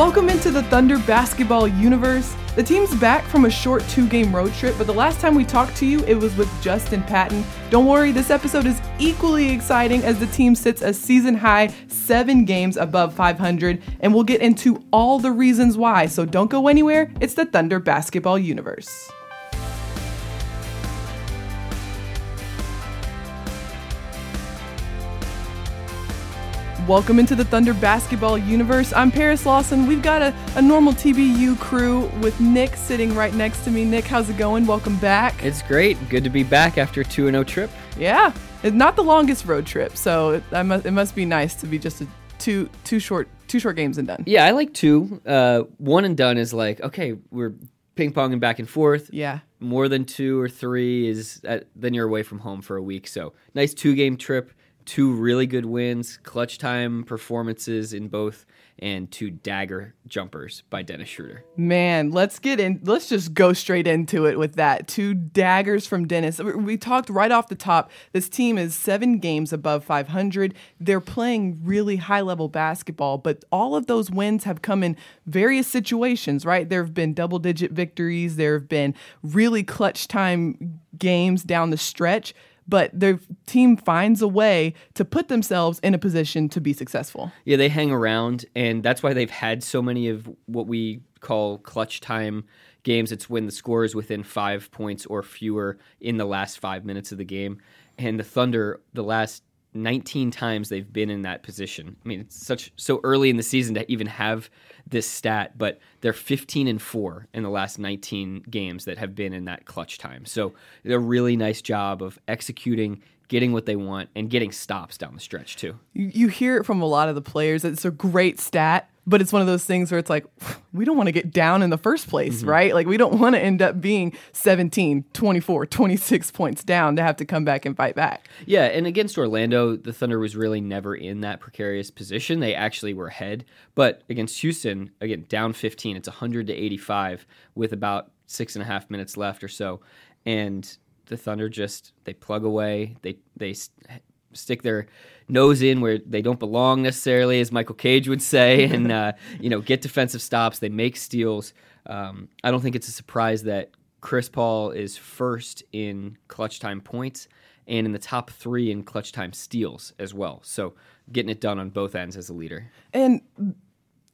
Welcome into the Thunder basketball universe. The team's back from a short two game road trip, but the last time we talked to you, it was with Justin Patton. Don't worry, this episode is equally exciting as the team sits a season high seven games above 500, and we'll get into all the reasons why. So don't go anywhere. It's the Thunder basketball universe. Welcome into the Thunder basketball universe. I'm Paris Lawson. We've got a, a normal TBU crew with Nick sitting right next to me. Nick, how's it going? Welcome back. It's great. Good to be back after a 2 0 trip. Yeah, it's not the longest road trip, so it, must, it must be nice to be just a two two short two short games and done. Yeah, I like two. Uh, one and done is like okay, we're ping ponging back and forth. Yeah. More than two or three is uh, then you're away from home for a week. So nice two game trip two really good wins, clutch time performances in both, and two dagger jumpers by Dennis Schroeder. Man, let's get in. Let's just go straight into it with that. Two daggers from Dennis. We talked right off the top. This team is seven games above 500. They're playing really high level basketball, but all of those wins have come in various situations, right? There have been double digit victories, there have been really clutch time games down the stretch but their team finds a way to put themselves in a position to be successful. Yeah, they hang around, and that's why they've had so many of what we call clutch time games. It's when the score is within five points or fewer in the last five minutes of the game. And the Thunder, the last 19 times they've been in that position. I mean, it's such so early in the season to even have this stat, but they're 15 and 4 in the last 19 games that have been in that clutch time. So, a really nice job of executing, getting what they want and getting stops down the stretch too. You hear it from a lot of the players. It's a great stat but it's one of those things where it's like we don't want to get down in the first place mm-hmm. right like we don't want to end up being 17 24 26 points down to have to come back and fight back yeah and against orlando the thunder was really never in that precarious position they actually were ahead but against houston again down 15 it's 100 to 85 with about six and a half minutes left or so and the thunder just they plug away they they stick their nose in where they don't belong necessarily, as Michael Cage would say, and uh, you know get defensive stops. They make steals. Um, I don't think it's a surprise that Chris Paul is first in clutch time points and in the top three in clutch time steals as well. So getting it done on both ends as a leader. And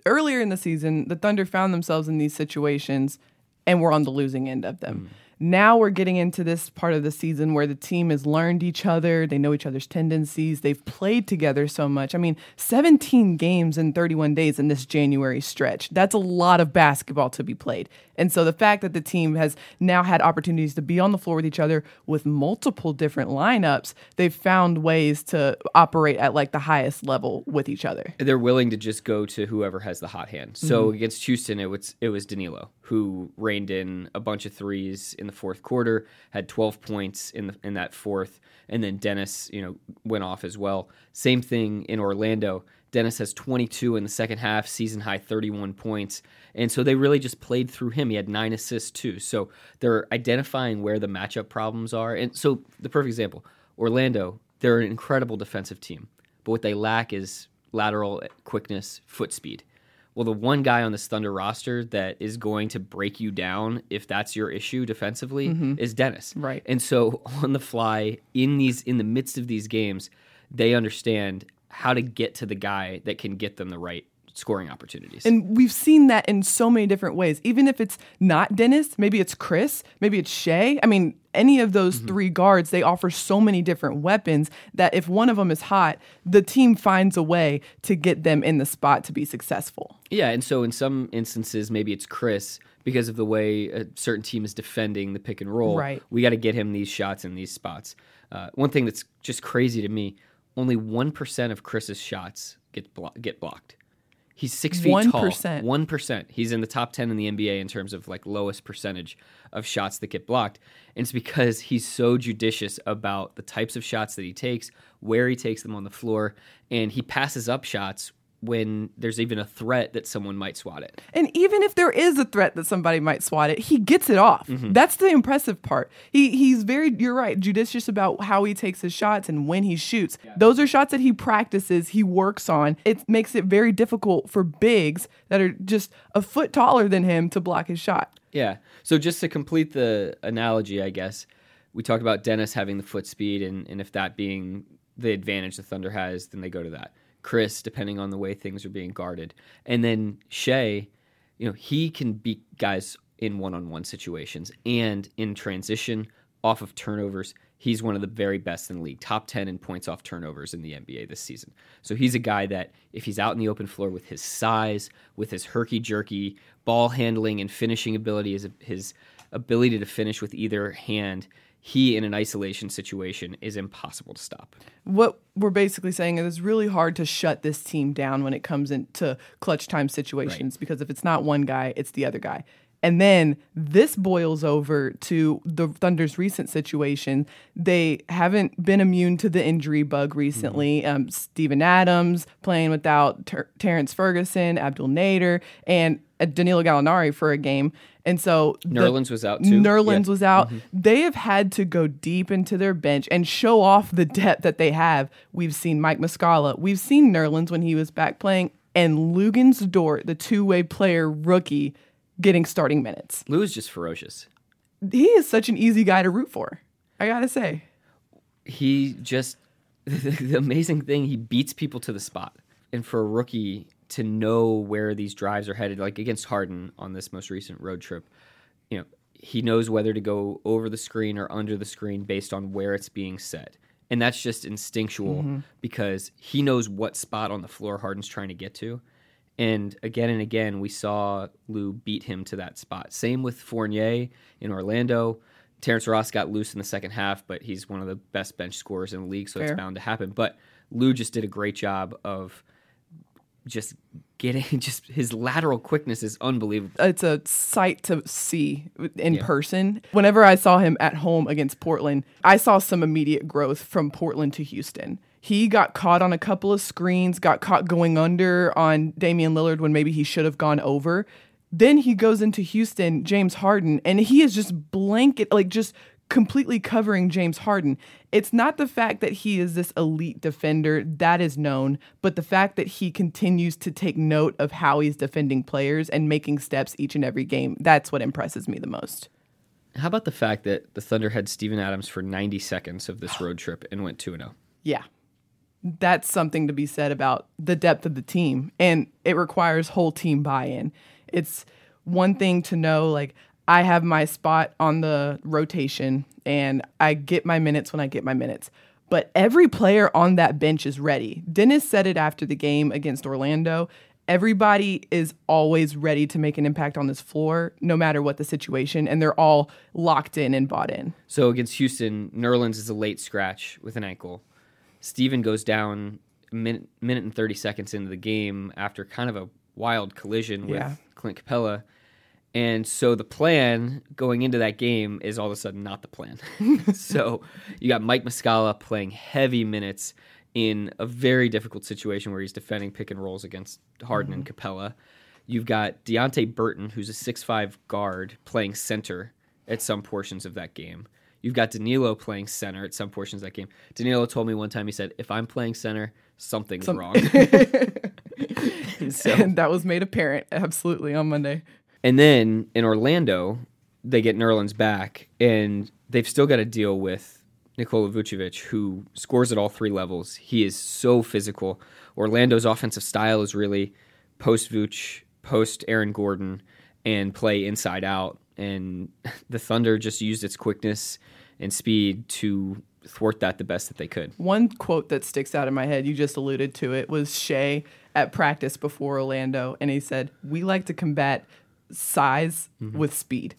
earlier in the season, the Thunder found themselves in these situations and were on the losing end of them. Mm. Now we're getting into this part of the season where the team has learned each other. They know each other's tendencies. They've played together so much. I mean, 17 games in 31 days in this January stretch. That's a lot of basketball to be played. And so the fact that the team has now had opportunities to be on the floor with each other with multiple different lineups, they've found ways to operate at like the highest level with each other. They're willing to just go to whoever has the hot hand. So mm-hmm. against Houston, it was it was Danilo who reined in a bunch of threes in the fourth quarter, had 12 points in the, in that fourth, and then Dennis, you know, went off as well. Same thing in Orlando. Dennis has 22 in the second half, season high 31 points. And so they really just played through him. He had nine assists too. So they're identifying where the matchup problems are. And so the perfect example Orlando, they're an incredible defensive team, but what they lack is lateral quickness, foot speed. Well, the one guy on this Thunder roster that is going to break you down if that's your issue defensively mm-hmm. is Dennis. Right. And so on the fly in these in the midst of these games, they understand how to get to the guy that can get them the right scoring opportunities. And we've seen that in so many different ways. Even if it's not Dennis, maybe it's Chris, maybe it's Shai. I mean, any of those mm-hmm. three guards, they offer so many different weapons that if one of them is hot, the team finds a way to get them in the spot to be successful. Yeah, and so in some instances, maybe it's Chris because of the way a certain team is defending the pick and roll. Right. We got to get him these shots in these spots. Uh, one thing that's just crazy to me only 1% of Chris's shots get, blo- get blocked. He's six feet 1%. tall. One percent. He's in the top ten in the NBA in terms of like lowest percentage of shots that get blocked. And it's because he's so judicious about the types of shots that he takes, where he takes them on the floor, and he passes up shots when there's even a threat that someone might swat it. And even if there is a threat that somebody might swat it, he gets it off. Mm-hmm. That's the impressive part. He he's very you're right, judicious about how he takes his shots and when he shoots. Those are shots that he practices, he works on. It makes it very difficult for bigs that are just a foot taller than him to block his shot. Yeah. So just to complete the analogy, I guess, we talked about Dennis having the foot speed, and, and if that being the advantage the Thunder has, then they go to that. Chris, depending on the way things are being guarded. And then Shai, you know, he can beat guys in one on one situations and in transition off of turnovers. He's one of the very best in the league, top 10 in points off turnovers in the NBA this season. So he's a guy that, if he's out in the open floor with his size, with his herky jerky ball handling and finishing ability, his, his ability to finish with either hand, he in an isolation situation is impossible to stop. What we're basically saying is it's really hard to shut this team down when it comes into clutch time situations because if it's not one guy, it's the other guy. And then this boils over to the Thunder's recent situation. They haven't been immune to the injury bug recently. Mm-hmm. Um, Steven Adams playing without Ter- Terrence Ferguson, Abdel Nader, and uh, Danilo Gallinari for a game. And so Nerlens was out too. Nerlens Yeah. Mm-hmm. was out. They have had to go deep into their bench and show off the depth that they have. We've seen Mike Muscala. We've seen Nerlens when he was back playing, and Luguentz Dort, the two-way player rookie, getting starting minutes. Lou is just ferocious. He is such an easy guy to root for. I gotta say. he just the, amazing thing he beats people to the spot and for a rookie to know where these drives are headed like against harden on this most recent road trip you know he knows whether to go over the screen or under the screen based on where it's being set and that's just instinctual mm-hmm. because he knows what spot on the floor harden's trying to get to and again and again, we saw Lou beat him to that spot. Same with Fournier in Orlando. Terrence Ross got loose in the second half, but he's one of the best bench scorers in the league, so Fair. it's bound to happen. But Lou just did a great job of just getting just his lateral quickness is unbelievable. It's a sight to see in person. Whenever I saw him at home against Portland, I saw some immediate growth from Portland to Houston. He got caught on a couple of screens, got caught going under on Damian Lillard when maybe he should have gone over. Then he goes into Houston, James Harden, and he is just blanket, like just completely covering James Harden. It's not the fact that he is this elite defender, that is known, but the fact that he continues to take note of how he's defending players and making steps each and every game. That's what impresses me the most. How about the fact that the Thunder had Steven Adams for 90 seconds of this road trip and went 2 0? Yeah. That's something to be said about the depth of the team. And it requires whole team buy in. It's one thing to know, like, I have my spot on the rotation and I get my minutes when I get my minutes. But every player on that bench is ready. Dennis said it after the game against Orlando. Everybody is always ready to make an impact on this floor, no matter what the situation, and they're all locked in and bought in. So against Houston, Nerlens is a late scratch with an ankle. Steven goes down a minute, minute and 30 seconds into the game after kind of a wild collision with Yeah. Clint Capela. And so the plan going into that game is all of a sudden not the plan. so you got Mike Muscala playing heavy minutes in a very difficult situation where he's defending pick and rolls against Harden and mm-hmm. Capella. You've got Deonte Burton, who's a 6'5 guard, playing center at some portions of that game. You've got Danilo playing center at some portions of that game. Danilo told me one time, he said, if I'm playing center, something's wrong. so, And that was made apparent absolutely on Monday. and then in Orlando, they get Nerlens back, and they've still got to deal with Nikola Vucevic, who scores at all three levels. He is so physical. Orlando's offensive style is really post Vuce, post Aaron Gordon, and play inside out. And the Thunder just used its quickness and speed to thwart that the best that they could. One quote that sticks out in my head, you just alluded to it, was Shai at practice before Orlando. And he said, We like to combat size mm-hmm. with speed.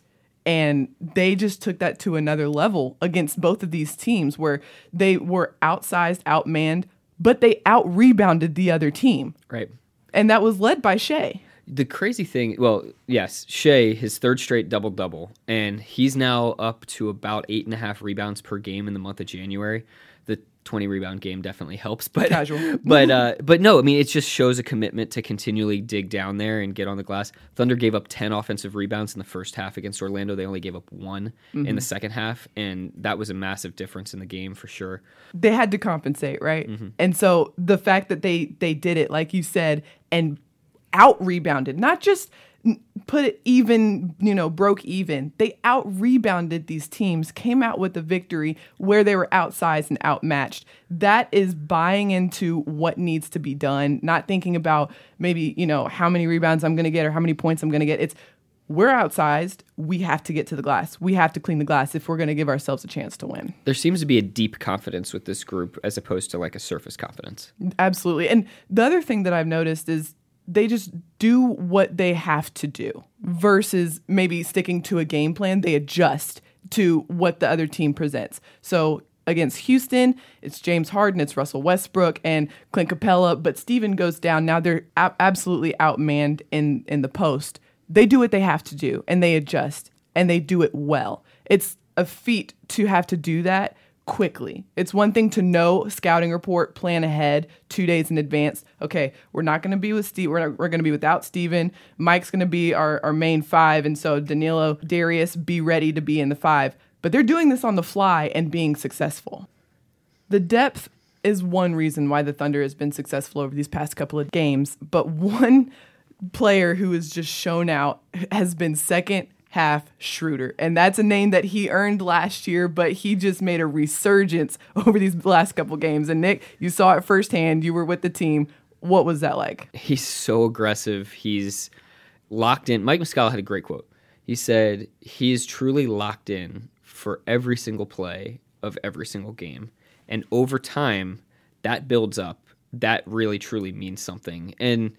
And they just took that to another level against both of these teams where they were outsized, outmanned, but they out rebounded the other team. Right. And that was led by Shai. The crazy thing, well, yes, Shai, his third straight double double, and he's now up to about eight and a half rebounds per game in the month of January. The 20 rebound game definitely helps, but Casual. but uh, but no, I mean it just shows a commitment to continually dig down there and get on the glass. Thunder gave up 10 offensive rebounds in the first half against Orlando. They only gave up one in the second half, and that was a massive difference in the game for sure. they had to compensate, right? And so the fact that they they did it, like you said, and out rebounded, not just put it even, you know, broke even. They out rebounded these teams, came out with a victory where they were outsized and outmatched. That is buying into what needs to be done, not thinking about maybe, you know, how many rebounds I'm going to get or how many points I'm going to get. It's we're outsized. We have to get to the glass. We have to clean the glass if we're going to give ourselves a chance to win. There seems to be a deep confidence with this group as opposed to like a surface confidence. Absolutely. And the other thing that I've noticed is they just do what they have to do versus maybe sticking to a game plan. They adjust to what the other team presents. So against Houston, it's James Harden, it's Russell Westbrook, and Clint Capela. But Steven goes down. Now they're absolutely outmanned in in the post. They do what they have to do, and they adjust, and they do it well. It's a feat to have to do that quickly. It's one thing to know scouting report, plan ahead two days in advance. Okay, we're not going to be with Steve. We're, we're going to be without Steven. Mike's going to be our, our main five. And so Danilo, Darius, be ready to be in the five. But they're doing this on the fly and being successful. The depth is one reason why the Thunder has been successful over these past couple of games. But one player who has just shown out has been second half Schroeder. And that's a name that he earned last year, but he just made a resurgence over these last couple games. And Nick, you saw it firsthand. You were with the team. What was that like? He's so aggressive. He's locked in. Mike Muscala had a great quote. He said, He is truly locked in for every single play of every single game. And over time, that builds up. That really, truly means something. And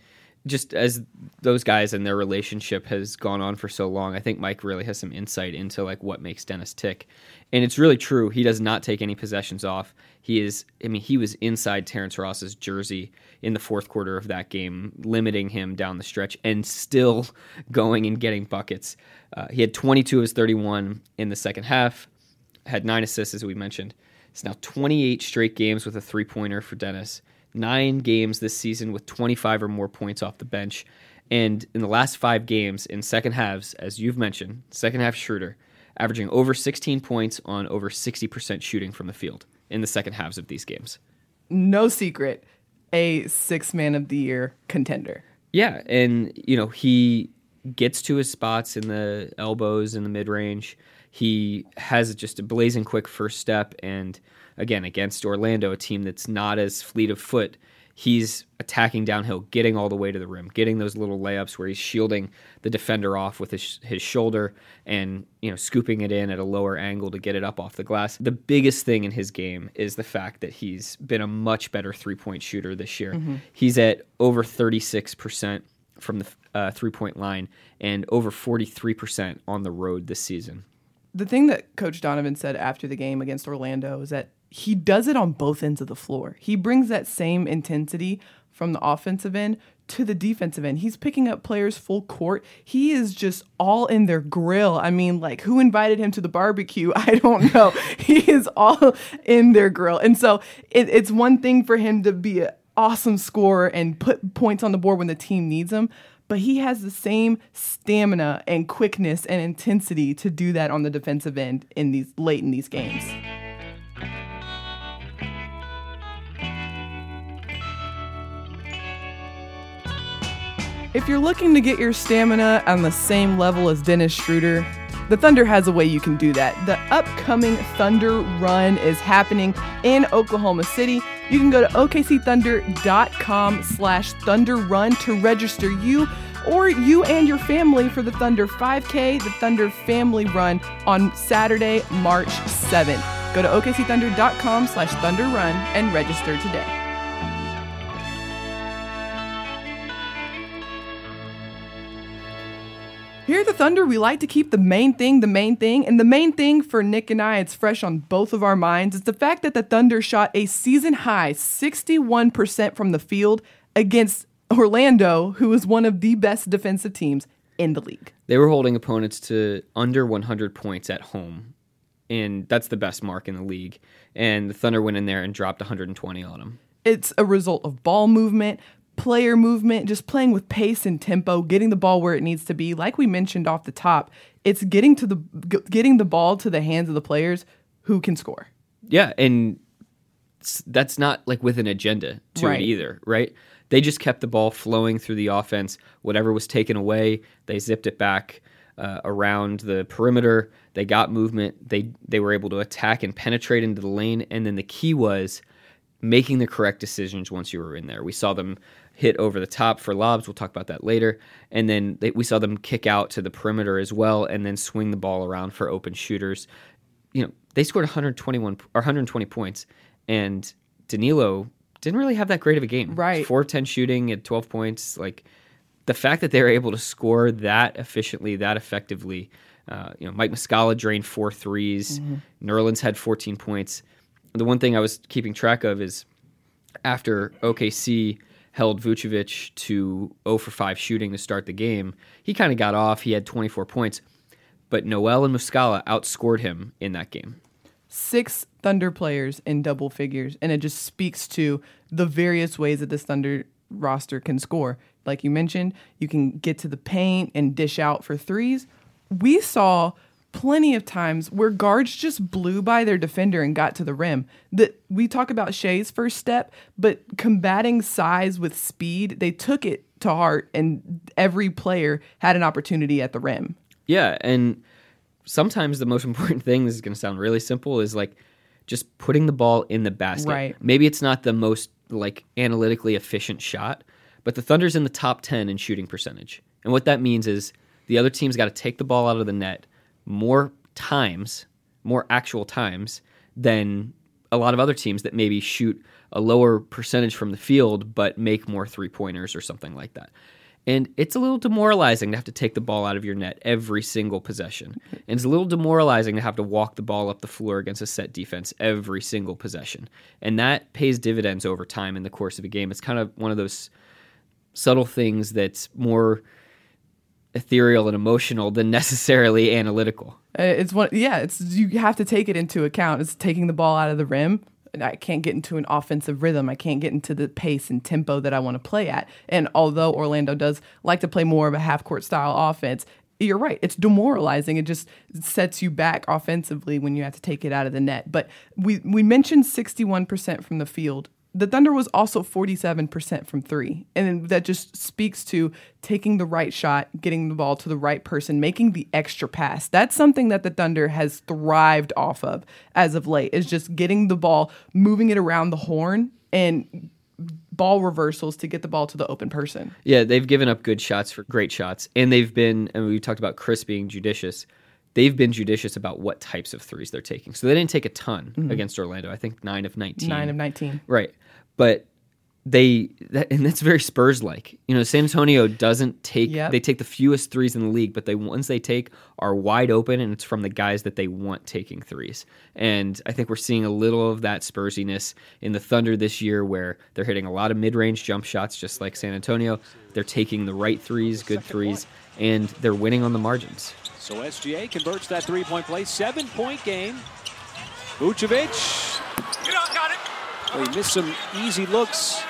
just as those guys and their relationship has gone on for so long, I think Mike really has some insight into like what makes Dennis tick. And it's really true. He does not take any possessions off. He is I mean, he was inside Terrence Ross's jersey in the fourth quarter of that game, limiting him down the stretch and still going and getting buckets. Uh, he had 22 of his 31 in the second half, had nine assists as we mentioned. It's now 28 straight games with a three-pointer for Dennis nine games this season with 25 or more points off the bench. And in the last five games in second halves, as you've mentioned, second half Schroeder, averaging over 16 points on over 60% shooting from the field in the second halves of these games. No secret, a six man of the year contender. Yeah, and you know, he gets to his spots in the elbows in the mid range. He has just a blazing quick first step and again against Orlando, a team that's not as fleet of foot, he's attacking downhill, getting all the way to the rim, getting those little layups where he's shielding the defender off with his his shoulder and you know scooping it in at a lower angle to get it up off the glass. The biggest thing in his game is the fact that he's been a much better three point shooter this year. He's at over thirty six percent from the uh, three point line and over forty three percent on the road this season. The thing that Coach Donovan said after the game against Orlando is that he does it on both ends of the floor. He brings that same intensity from the offensive end to the defensive end. He's picking up players full court. He is just all in their grill. I mean, like, who invited him to the barbecue? I don't know. he is all in their grill. And so it, it's one thing for him to be an awesome scorer and put points on the board when the team needs him. But he has the same stamina and quickness and intensity to do that on the defensive end in these late in these games. If you're looking to get your stamina on the same level as Dennis Schroeder, the Thunder has a way you can do that. The upcoming Thunder Run is happening in Oklahoma City. You can go to okcthunder.com slash thunder run to register you or you and your family for the Thunder 5K, the Thunder Family Run on Saturday, March 7th. Go to okcthunder.com slash thunder run and register today. Here at the Thunder, we like to keep the main thing the main thing. And the main thing for Nick and I, it's fresh on both of our minds, is the fact that the Thunder shot a season high 61% from the field against Orlando, who is one of the best defensive teams in the league. They were holding opponents to under 100 points at home and that's the best mark in the league. And the Thunder went in there and dropped 120 on them. It's a result of ball movement, player movement, just playing with pace and tempo, getting the ball where it needs to be. Like we mentioned off the top, it's getting to the getting the ball to the hands of the players who can score. Yeah, and that's not like with an agenda to Right. it either, right? They just kept the ball flowing through the offense. Whatever was taken away, they zipped it back uh, around the perimeter. They got movement. They they were able to attack and penetrate into the lane. And then the key was making the correct decisions once you were in there. We saw them hit over the top for lobs. We'll talk about that later. And then they, we saw them kick out to the perimeter as well, and then swing the ball around for open shooters. You know, they scored 121 or 120 points, and Danilo didn't really have that great of a game. Right. four 10 shooting at 12 points. Like the fact that they were able to score that efficiently, that effectively. Uh, you know, Mike Muscala drained four threes. Nerlens had 14 points. The one thing I was keeping track of is after OKC held Vucevic to 0 for 5 shooting to start the game, he kind of got off. He had 24 points, but Noel and Muscala outscored him in that game. Six Thunder players in double figures, and it just speaks to the various ways that this Thunder roster can score. Like you mentioned, you can get to the paint and dish out for threes. We saw plenty of times where guards just blew by their defender and got to the rim. That we talk about Shai's first step, but combating size with speed, they took it to heart, and every player had an opportunity at the rim. Yeah, and sometimes the most important thing, this is going to sound really simple, is like just putting the ball in the basket. Right. Maybe it's not the most like analytically efficient shot, but the Thunder's in the top 10 in shooting percentage. And what that means is the other team's got to take the ball out of the net more times, more actual times than a lot of other teams that maybe shoot a lower percentage from the field but make more three pointers or something like that. And it's a little demoralizing to have to take the ball out of your net every single possession. And it's a little demoralizing to have to walk the ball up the floor against a set defense every single possession. And that pays dividends over time in the course of a game. It's kind of one of those subtle things that's more ethereal and emotional than necessarily analytical. Uh, It's one, yeah. It's you have to take it into account. It's taking the ball out of the rim. I can't get into an offensive rhythm. I can't get into the pace and tempo that I want to play at. And although Orlando does like to play more of a half court style offense, you're right. It's demoralizing. It just sets you back offensively when you have to take it out of the net. But we we mentioned 61% from the field. The Thunder was also 47% from three. And that just speaks to taking the right shot, getting the ball to the right person, making the extra pass. That's something that the Thunder has thrived off of as of late, is just getting the ball, moving it around the horn, and ball reversals to get the ball to the open person. Yeah, they've given up good shots for great shots, and they've been. And we talked about Chris being judicious. They've been judicious about what types of threes they're taking. So they didn't take a ton mm-hmm. against Orlando. I think nine of nineteen. Nine of 19. Right, but they that, and that's very Spurs like. You know, San Antonio doesn't take. Yep. They take the fewest threes in the league, but they ones they take are wide open, and it's from the guys that they want taking threes. And I think we're seeing a little of that Spursiness in the Thunder this year, where they're hitting a lot of mid-range jump shots, just like San Antonio. They're taking the right threes, good threes, and they're winning on the margins. So SGA converts that three point play. Seven point game. Vucevic. Well, he missed some easy looks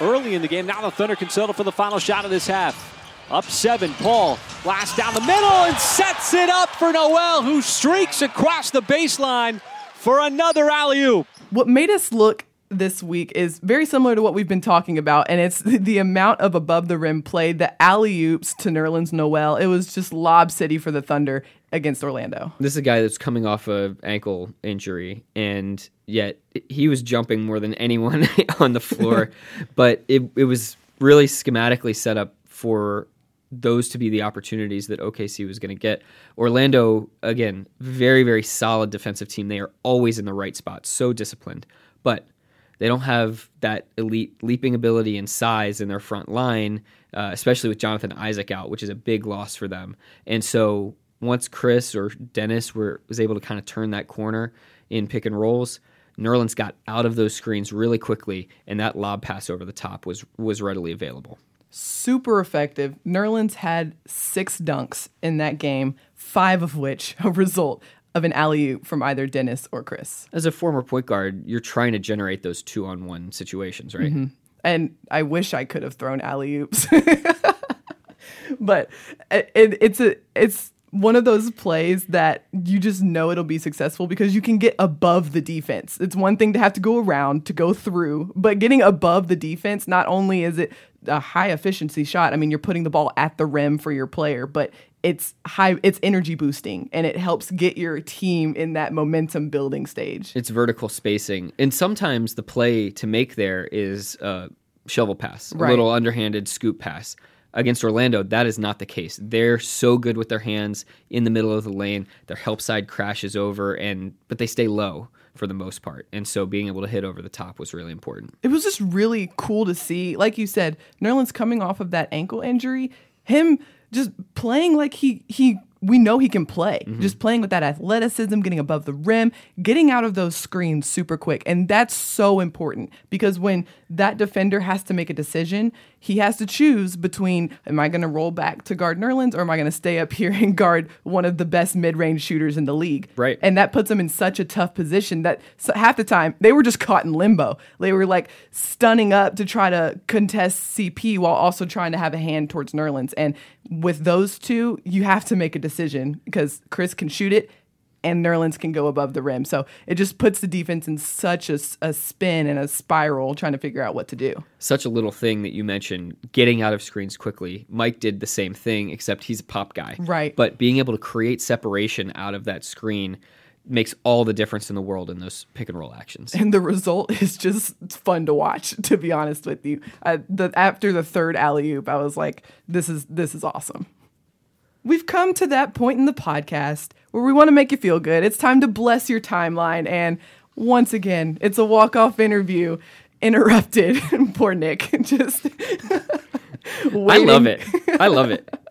early in the game. Now the Thunder can settle for the final shot of this half. Up seven, Paul blast down the middle and sets it up for Noel, who streaks across the baseline for another alley oop. What made us look this week is very similar to what we've been talking about, and it's the amount of above the rim play, the alley oops to Nerlens Noel. It was just lob city for the Thunder against Orlando. This is a guy that's coming off a ankle injury, and yet he was jumping more than anyone on the floor. but it it was really schematically set up for those to be the opportunities that OKC was going to get. Orlando, again, very very solid defensive team. They are always in the right spot, so disciplined, but they don't have that elite leaping ability and size in their front line, uh, especially with Jonathan Isaac out, which is a big loss for them. And so once Chris or Dennis were was able to kind of turn that corner in pick and rolls, Nerlens got out of those screens really quickly, and that lob pass over the top was was readily available. Super effective. Nerlens had six dunks in that game, five of which a result of an alley oop from either Dennis or Chris. As a former point guard, you're trying to generate those two on one situations, right? Mm-hmm. And I wish I could have thrown alley oops. but it, it's a it's one of those plays that you just know it'll be successful because you can get above the defense. It's one thing to have to go around to go through, but getting above the defense, not only is it a high efficiency shot, I mean, you're putting the ball at the rim for your player, but it's high, it's energy boosting and it helps get your team in that momentum building stage. It's vertical spacing. And sometimes the play to make there is a shovel pass, a little underhanded scoop pass. Against Orlando, that is not the case. They're so good with their hands in the middle of the lane. Their help side crashes over and but they stay low for the most part. And so being able to hit over the top was really important. it was just really cool to see. Like you said, Nerlens coming off of that ankle injury, him just playing like he he we know he can play. Mm-hmm. Just playing with that athleticism, getting above the rim, getting out of those screens super quick. And that's so important because when that defender has to make a decision, he has to choose between am I going to roll back to guard Nerlens or am I going to stay up here and guard one of the best mid-range shooters in the league? Right. And that puts him in such a tough position that half the time they were just caught in limbo. They were like stunning up to try to contest CP while also trying to have a hand towards Nerlens. And with those two, you have to make a decision because Chris can shoot it and Nerlens can go above the rim. So it just puts the defense in such a spin and a spiral trying to figure out what to do. Such a little thing that you mentioned, getting out of screens quickly. Mike did the same thing, except he's a pop guy. Right. But being able to create separation out of that screen makes all the difference in the world in those pick and roll actions. and the result is just fun to watch. To be honest with you, uh, the, after the third alley oop, I was like, "This is this is awesome." We've come to that point in the podcast where we want to make you feel good. It's time to bless your timeline, and once again, it's a walk off interview interrupted. Poor Nick, just. I love it. I love it.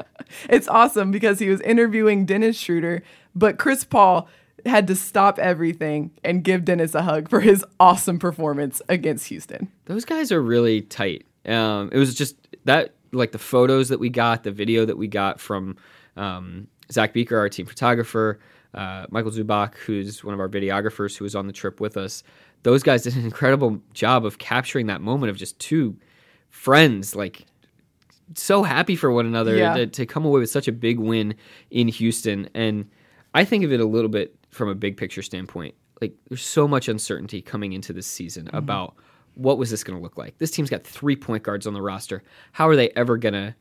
It's awesome because he was interviewing Dennis Schroeder, but Chris Paul had to stop everything and give Dennis a hug for his awesome performance against Houston. Those guys are really tight. Um, it was just that, like the photos that we got, the video that we got from um, Zach Beeker, our team photographer, uh, Michael Zubak, who's one of our videographers who was on the trip with us. Those guys did an incredible job of capturing that moment of just two friends, like so happy for one another Yeah. to, to come away with such a big win in Houston. And I think of it a little bit from a big picture standpoint. Like there's so much uncertainty coming into this season about what was this going to look like. This team's got three point guards on the roster. How are they ever going to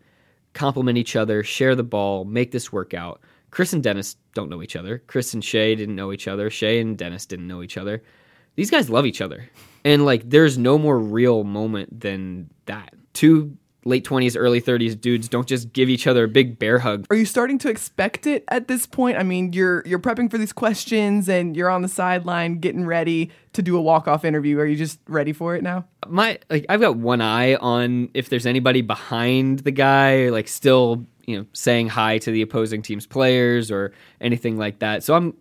complement each other, share the ball, make this work out? Chris and Dennis don't know each other. Chris and Shai didn't know each other. Shai and Dennis didn't know each other. These guys love each other. And like there's no more real moment than that. Two late 20s, early 30s dudes don't just give each other a big bear hug. Are you starting to expect it at this point? I mean, you're you're prepping for these questions and you're on the sideline getting ready to do a walk-off interview. Are you just ready for it now? My like I've got one eye on if there's anybody behind the guy like still, you know, saying hi to the opposing team's players or anything like that. So I'm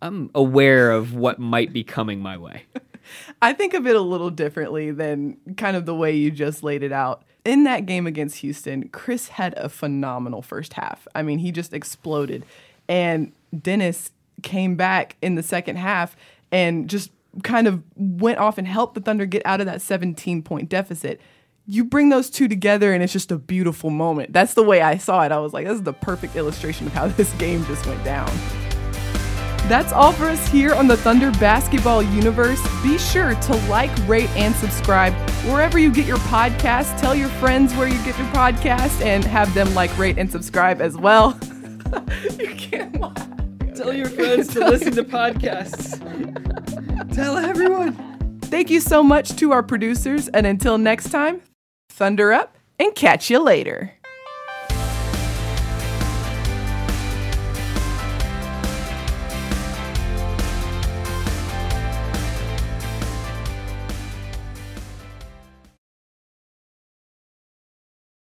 I'm aware of what might be coming my way. I think of it a little differently than kind of the way you just laid it out. In that game against Houston, Chris had a phenomenal first half. I mean, he just exploded. And Dennis came back in the second half and just kind of went off and helped the Thunder get out of that 17 point deficit. You bring those two together and it's just a beautiful moment. That's the way I saw it. I was like, this is the perfect illustration of how this game just went down. That's all for us here on the Thunder Basketball Universe. Be sure to like, rate, and subscribe wherever you get your podcast. Tell your friends where you get your podcast and have them like, rate, and subscribe as well. you can't laugh. Tell your friends to listen to podcasts. Tell everyone. Thank you so much to our producers, and until next time, Thunder up and catch you later.